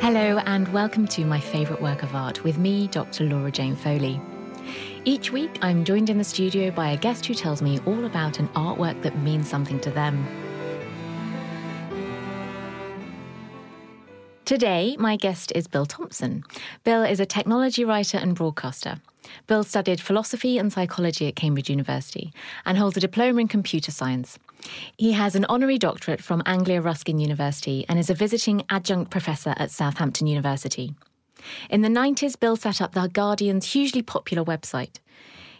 Hello, and welcome to my favourite work of art with me, Dr. Laura Jane Foley. Each week, I'm joined in the studio by a guest who tells me all about an artwork that means something to them. Today, my guest is Bill Thompson. Bill is a technology writer and broadcaster. Bill studied philosophy and psychology at Cambridge University and holds a diploma in computer science. He has an honorary doctorate from Anglia Ruskin University and is a visiting adjunct professor at Southampton University. In the 90s, Bill set up The Guardian's hugely popular website.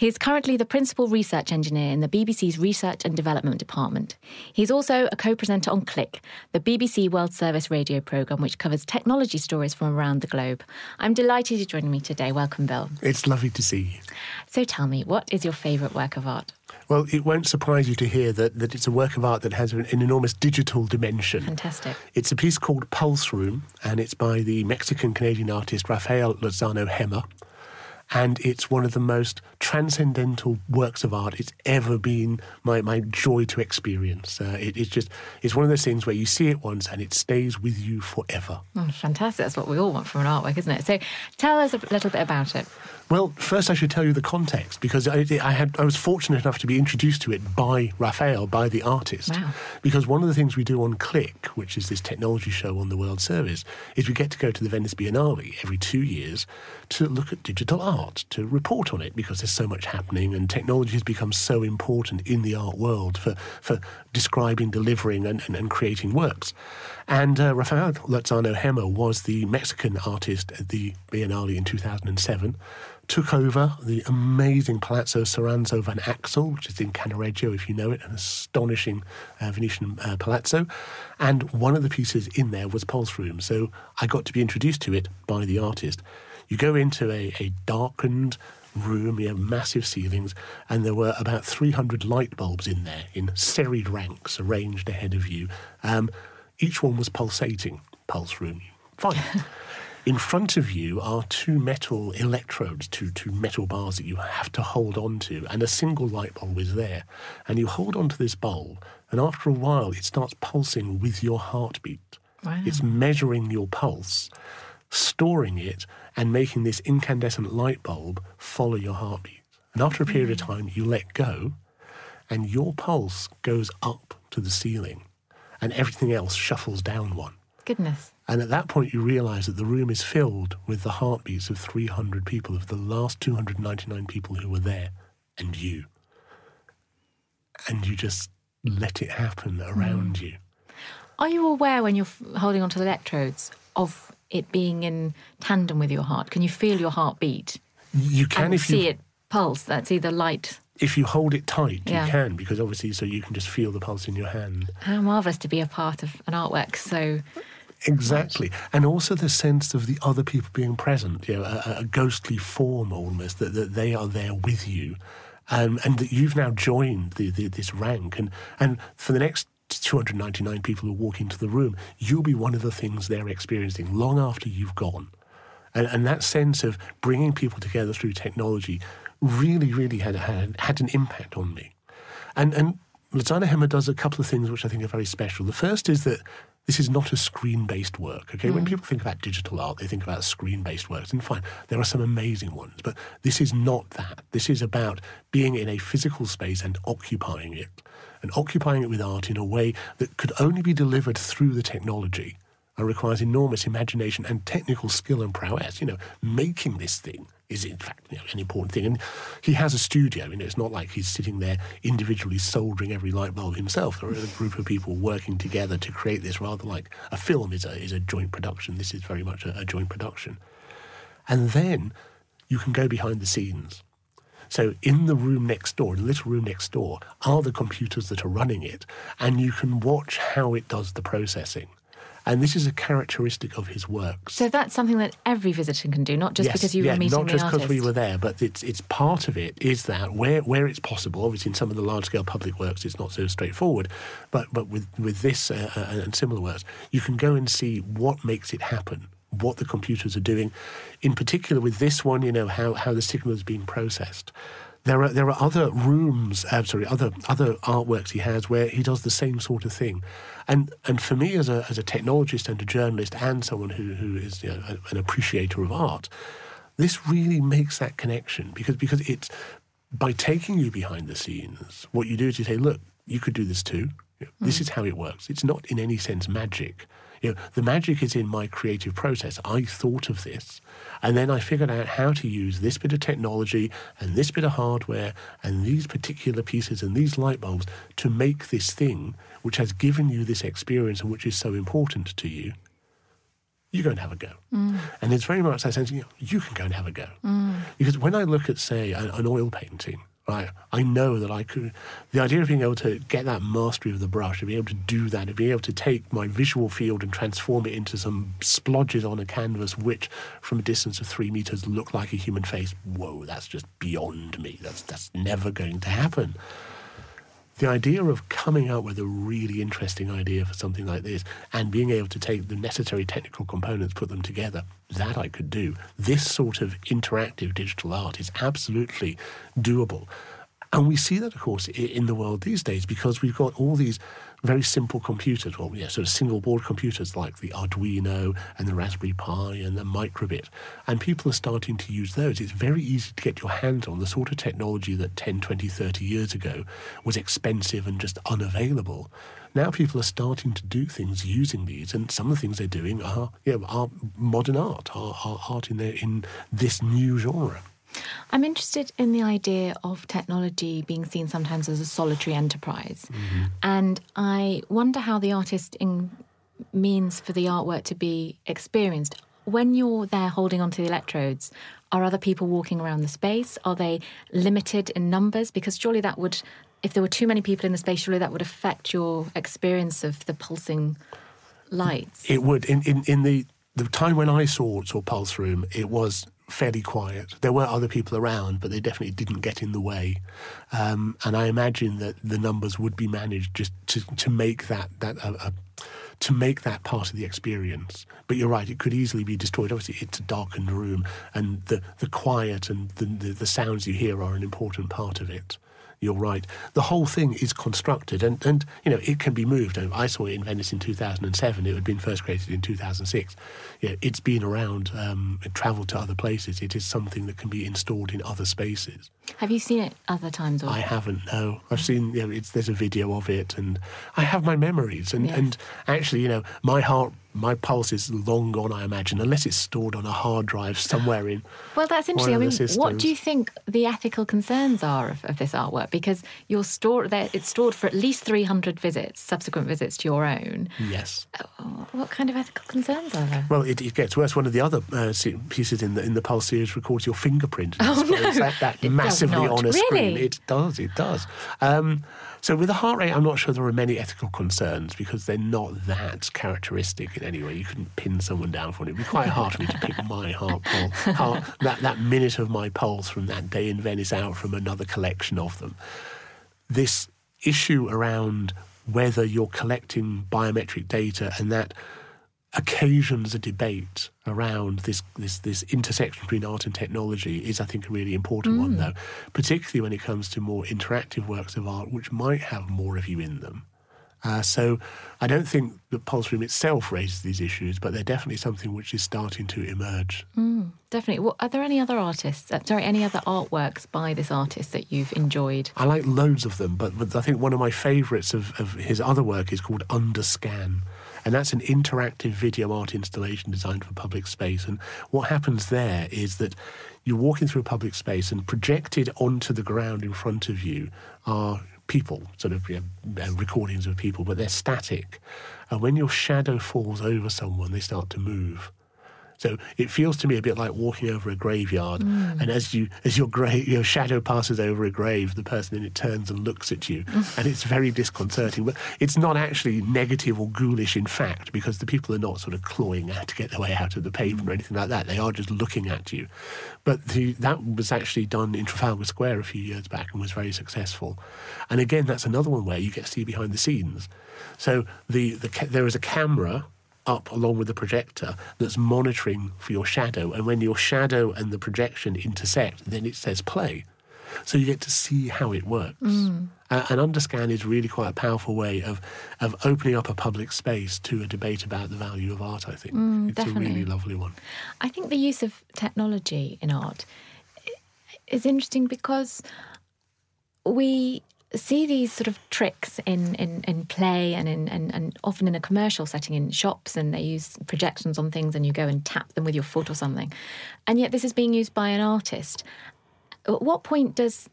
He is currently the principal research engineer in the BBC's Research and Development Department. He's also a co presenter on Click, the BBC World Service radio programme, which covers technology stories from around the globe. I'm delighted you're joining me today. Welcome, Bill. It's lovely to see you. So tell me, what is your favourite work of art? Well, it won't surprise you to hear that, that it's a work of art that has an, an enormous digital dimension. Fantastic. It's a piece called Pulse Room, and it's by the Mexican Canadian artist Rafael Lozano Hemmer. And it's one of the most transcendental works of art it's ever been my, my joy to experience. Uh, it, it's just, it's one of those things where you see it once and it stays with you forever. Oh, fantastic. That's what we all want from an artwork, isn't it? So tell us a little bit about it. Well, first I should tell you the context because I, I, had I was fortunate enough to be introduced to it by Rafael, by the artist. Wow. Because one of the things we do on Click, which is this technology show on the World Service, is we get to go to the Venice Biennale every two years to look at digital art, to report on it because there's so much happening and technology has become so important in the art world for, for describing, delivering, and, and, and creating works. And uh, Rafael Lozano Hemmer was the Mexican artist at the Biennale in 2007 took over the amazing Palazzo Soranzo van Axel, which is in Cannaregio, if you know it, an astonishing uh, Venetian uh, palazzo. And one of the pieces in there was Pulse Room. So I got to be introduced to it by the artist. You go into a, a darkened room, you know, massive ceilings, and there were about 300 light bulbs in there in serried ranks arranged ahead of you. Um, each one was pulsating. Pulse Room. Fine. In front of you are two metal electrodes, two, two metal bars that you have to hold on to, and a single light bulb is there. And you hold on to this bulb, and after a while, it starts pulsing with your heartbeat. Wow. It's measuring your pulse, storing it, and making this incandescent light bulb follow your heartbeat. And after a period of mm. time, you let go, and your pulse goes up to the ceiling, and everything else shuffles down one. Goodness. And at that point, you realize that the room is filled with the heartbeats of 300 people, of the last 299 people who were there, and you. And you just let it happen around mm. you. Are you aware when you're holding onto the electrodes of it being in tandem with your heart? Can you feel your heartbeat You can if see you see it pulse? That's either light. if you hold it tight, Yeah. you can because obviously, so you can just feel the pulse in your hand. How marvellous to be a part of an artwork so Exactly, and also the sense of the other people being present. You know, a, a ghostly form almost that, that they are there with you, um, and that you've now joined the, the, this rank. And and for the next 299 people who walk into the room, you'll be one of the things they're experiencing long after you've gone. And, and that sense of bringing people together through technology really, really had, had, had an impact on me. And, and Lozano Hemmer does a couple of things which I think are very special. The first is that this is not a screen based work. Okay, mm. when people think about digital art, they think about screen based works. And fine, there are some amazing ones, but this is not that. This is about being in a physical space and occupying it, and occupying it with art in a way that could only be delivered through the technology and requires enormous imagination and technical skill and prowess. You know, making this thing is in fact you know, an important thing. And he has a studio. You know, it's not like he's sitting there individually soldering every light bulb himself. There are a group of people working together to create this, rather like a film is a is a joint production. This is very much a, a joint production. And then you can go behind the scenes. So in the room next door, in the little room next door, are the computers that are running it, and you can watch how it does the processing. And this is a characteristic of his works. So that's something that every visitor can do, not just yes, because you yeah, were meeting not just because we were there, but it's it's part of it is that where where it's possible. Obviously, in some of the large scale public works, it's not so straightforward, but but with with this uh, uh, and similar works, you can go and see what makes it happen what the computers are doing. In particular, with this one, you know how, how the signal is being processed. There are there are other rooms, uh, sorry, other other artworks he has where he does the same sort of thing, and and for me as a as a technologist and a journalist and someone who who is you know, an appreciator of art, this really makes that connection because because it's by taking you behind the scenes, what you do is you say, look, you could do this too. This mm. is how it works. It's not in any sense magic. You know, the magic is in my creative process. I thought of this, and then I figured out how to use this bit of technology and this bit of hardware and these particular pieces and these light bulbs to make this thing which has given you this experience and which is so important to you. You go and have a go. Mm. And it's very much that sense, you, know, you can go and have a go. Mm. Because when I look at, say, an oil painting, I, I know that I could. The idea of being able to get that mastery of the brush, to be able to do that, to be able to take my visual field and transform it into some splodges on a canvas, which from a distance of three meters look like a human face. Whoa, that's just beyond me. That's that's never going to happen the idea of coming out with a really interesting idea for something like this and being able to take the necessary technical components, put them together, that I could do. This sort of interactive digital art is absolutely doable. And we see that, of course, in the world these days because we've got all these very simple computers, well, yeah, sort of single board computers like the Arduino and the Raspberry Pi and the Microbit. And people are starting to use those. It's very easy to get your hands on the sort of technology that 10, 20, 30 years ago was expensive and just unavailable. Now people are starting to do things using these, and some of the things they're doing are, you know, are modern art, are, are art in, their, in this new genre. I'm interested in the idea of technology being seen sometimes as a solitary enterprise. Mm-hmm. And I wonder how the artist in, means for the artwork to be experienced. When you're there holding onto the electrodes, are other people walking around the space? Are they limited in numbers? Because surely that would, if there were too many people in the space, surely that would affect your experience of the pulsing lights. It would. In, in, in the, the time when I saw, saw Pulse Room, it was fairly quiet. There were other people around, but they definitely didn't get in the way. Um, and I imagine that the numbers would be managed just to, to make that that a, to make that part of the experience. But you're right; it could easily be destroyed. Obviously, it's a darkened room, and the the quiet and the, the, the sounds you hear are an important part of it you're right. The whole thing is constructed, and, and you know it can be moved. I saw it in Venice in 2007. It had been first created in 2006. You know, it's been around, um, it travelled to other places. It is something that can be installed in other spaces. Have you seen it other times? Or? I haven't. No, I've seen. You know, there's a video of it, and I have my memories. And, yes. and actually, you know, my heart my pulse is long gone, I imagine, unless it's stored on a hard drive somewhere in. Well, that's interesting. I mean, what do you think the ethical concerns are of, of this artwork? Because you're stored there, it's stored for at least 300 visits, subsequent visits to your own. Yes. Uh, what kind of ethical concerns are there? Well, it, it gets worse. One of the other uh, pieces in the in the Pulse series records your fingerprint. Oh no! That, that massively on a really? screen. It does. It does. Um, so with the heart rate, I'm not sure there are many ethical concerns because they're not that characteristic in any way. You couldn't pin someone down for it. It'd be quite hard for me to pick my heart pulse, heart, that, that minute of my pulse from that day in Venice out from another collection of them. This issue around whether you're collecting biometric data and that occasions a debate around this, this, this intersection between art and technology is, I think, a really important one, though, particularly when it comes to more interactive works of art, which might have more of you in them. Uh, so I don't think that Pulse Room itself raises these issues, but they're definitely something which is starting to emerge. Definitely. Well, are there any other artists, uh, sorry, any other artworks by this artist that you've enjoyed? I like loads of them, but, but I think one of my favourites of, of his other work is called Underscan. And that's an interactive video art installation designed for public space. And what happens there is that you're walking through a public space and projected onto the ground in front of you are people, sort of you know, uh, recordings of people, but they're static. And when your shadow falls over someone, they start to move. So it feels to me a bit like walking over a graveyard, mm. and as you as your your shadow passes over a grave, the person in it turns and looks at you, and it's very disconcerting. But it's not actually negative or ghoulish in fact, because the people are not sort of clawing out to get their way out of the pavement or anything like that. They are just looking at you. But the, that was actually done in Trafalgar Square a few years back and was very successful. And again, that's another one where you get to see behind the scenes. So the, the there is a camera up along with the projector that's monitoring for your shadow. And when your shadow and the projection intersect, then it says play. So you get to see how it works. Uh, and Underscan is really quite a powerful way of, of opening up a public space to a debate about the value of art, I think. it's a definitely. really lovely one. I think the use of technology in art is interesting because we see these sort of tricks in, in, in play and, in, and, and often in a commercial setting in shops and they use projections on things and you go and tap them with your foot or something. And yet this is being used by an artist. At what point does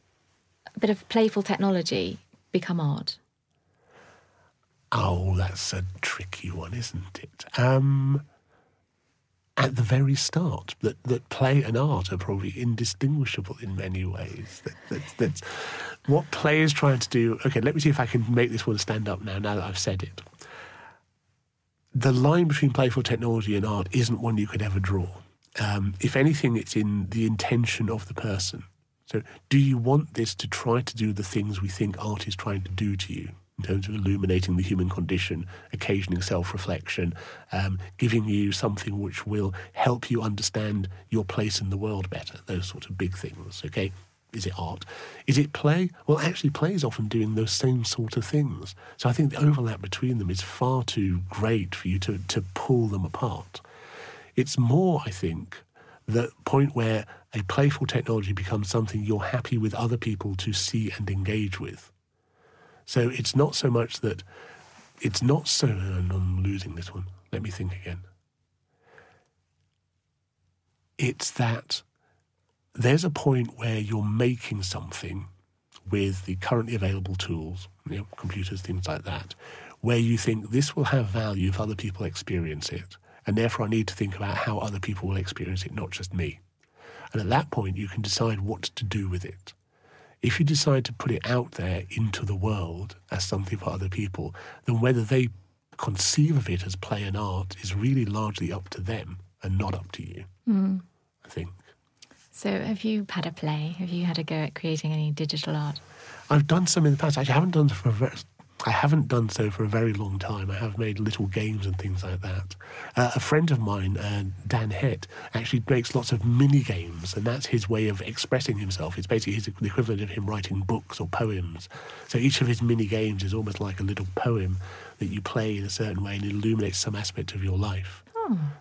a bit of playful technology become art? Oh, that's a tricky one, isn't it? Um, at the very start, that, that play and art are probably indistinguishable in many ways. That, that, that's what play is trying to do. Okay, let me see if I can make this one stand up now, now that I've said it. The line between playful technology and art isn't one you could ever draw. Um, if anything, it's in the intention of the person. So, do you want this to try to do the things we think art is trying to do to you in terms of illuminating the human condition, occasioning self reflection, um, giving you something which will help you understand your place in the world better? Those sort of big things, okay? Is it art? Is it play? Well, actually, play is often doing those same sort of things. So I think the overlap between them is far too great for you to, to pull them apart. It's more, I think, the point where a playful technology becomes something you're happy with other people to see and engage with. So it's not so much that it's not so. And I'm losing this one. Let me think again. It's that there's a point where you're making something with the currently available tools, you know, computers, things like that, where you think this will have value if other people experience it. And therefore, I need to think about how other people will experience it, not just me. And at that point, you can decide what to do with it. If you decide to put it out there into the world as something for other people, then whether they conceive of it as play and art is really largely up to them and not up to you, hmm. I think. So, have you had a play? Have you had a go at creating any digital art? I've done some in the past. I haven't done for a very, I haven't done so for a very long time. I have made little games and things like that. Uh, a friend of mine, uh, Dan Hett, actually makes lots of mini games, and that's his way of expressing himself. It's basically his, the equivalent of him writing books or poems. So each of his mini games is almost like a little poem that you play in a certain way and illuminates some aspect of your life.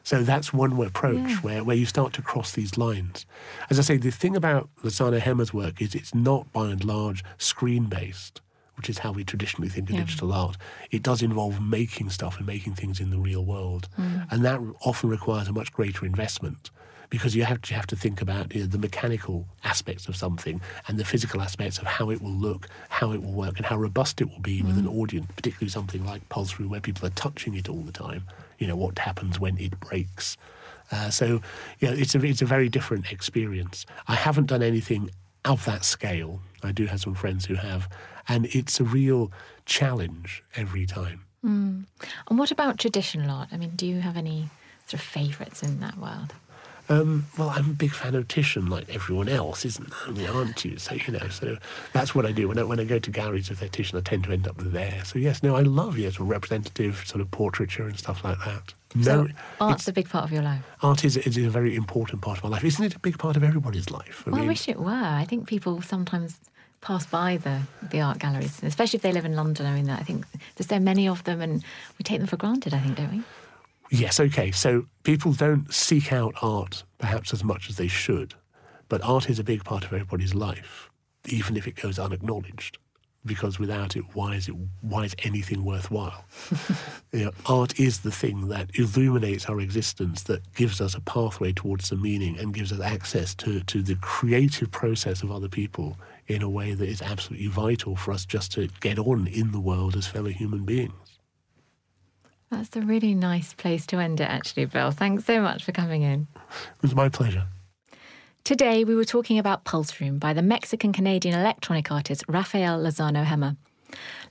So that's one approach where, where you start to cross these lines. As I say, the thing about Lozano Hemmer's work is it's not by and large screen based, which is how we traditionally think of Yeah. digital art. It does involve making stuff and making things in the real world. Mm. And that often requires a much greater investment because you have to, you have to think about you know, the mechanical aspects of something and the physical aspects of how it will look, how it will work, and how robust it will be with an mm. audience, particularly something like Pulse Room where people are touching it all the time. You know, what happens when it breaks. Uh, so, you know, it's a, it's a very different experience. I haven't done anything of that scale. I do have some friends who have, and it's a real challenge every time. And what about traditional art? I mean, do you have any sort of favourites in that world? Um, well, I'm a big fan of Titian, like everyone else, isn't I? I mean, aren't you? So you know, so that's what I do when I when I go to galleries of Titian. I tend to end up there. So yes, no, I love yes, representative sort of portraiture and stuff like that. No, so art's a big part of your life. art is, is a very important part of my life. Isn't it a big part of everybody's life? Well, I wish it were. I think people sometimes pass by the, the art galleries, especially if they live in London. I mean, I think there's so many of them and we take them for granted, I think, don't we? Yes, okay. So people don't seek out art perhaps as much as they should, but art is a big part of everybody's life, even if it goes unacknowledged. Because without it, why is it? Why is anything worthwhile? you know, art is the thing that illuminates our existence, that gives us a pathway towards the meaning, and gives us access to to the creative process of other people in a way that is absolutely vital for us just to get on in the world as fellow human beings. That's a really nice place to end it, actually, Bill. Thanks so much for coming in. It was my pleasure. Today, we were talking about Pulse Room by the Mexican Canadian electronic artist Rafael Lozano Hemmer.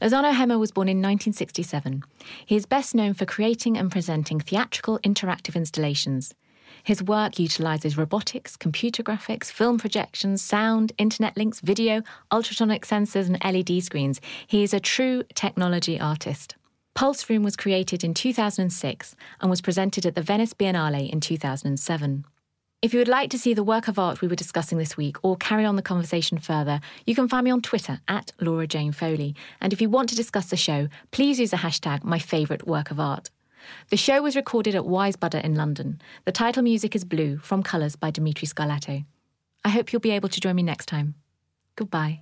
Lozano Hemmer was born in 1967. He is best known for creating and presenting theatrical interactive installations. His work utilizes robotics, computer graphics, film projections, sound, internet links, video, ultrasonic sensors, and LED screens. He is a true technology artist. Pulse Room was created in 2006 and was presented at the Venice Biennale in 2007. If you would like to see the work of art we were discussing this week or carry on the conversation further, you can find me on Twitter at Laura Jane Foley. And if you want to discuss the show, please use the hashtag my favourite work of art. The show was recorded at Wise Buddha in London. The title music is Blue from Colours by Dimitri Scarlato. I hope you'll be able to join me next time. Goodbye.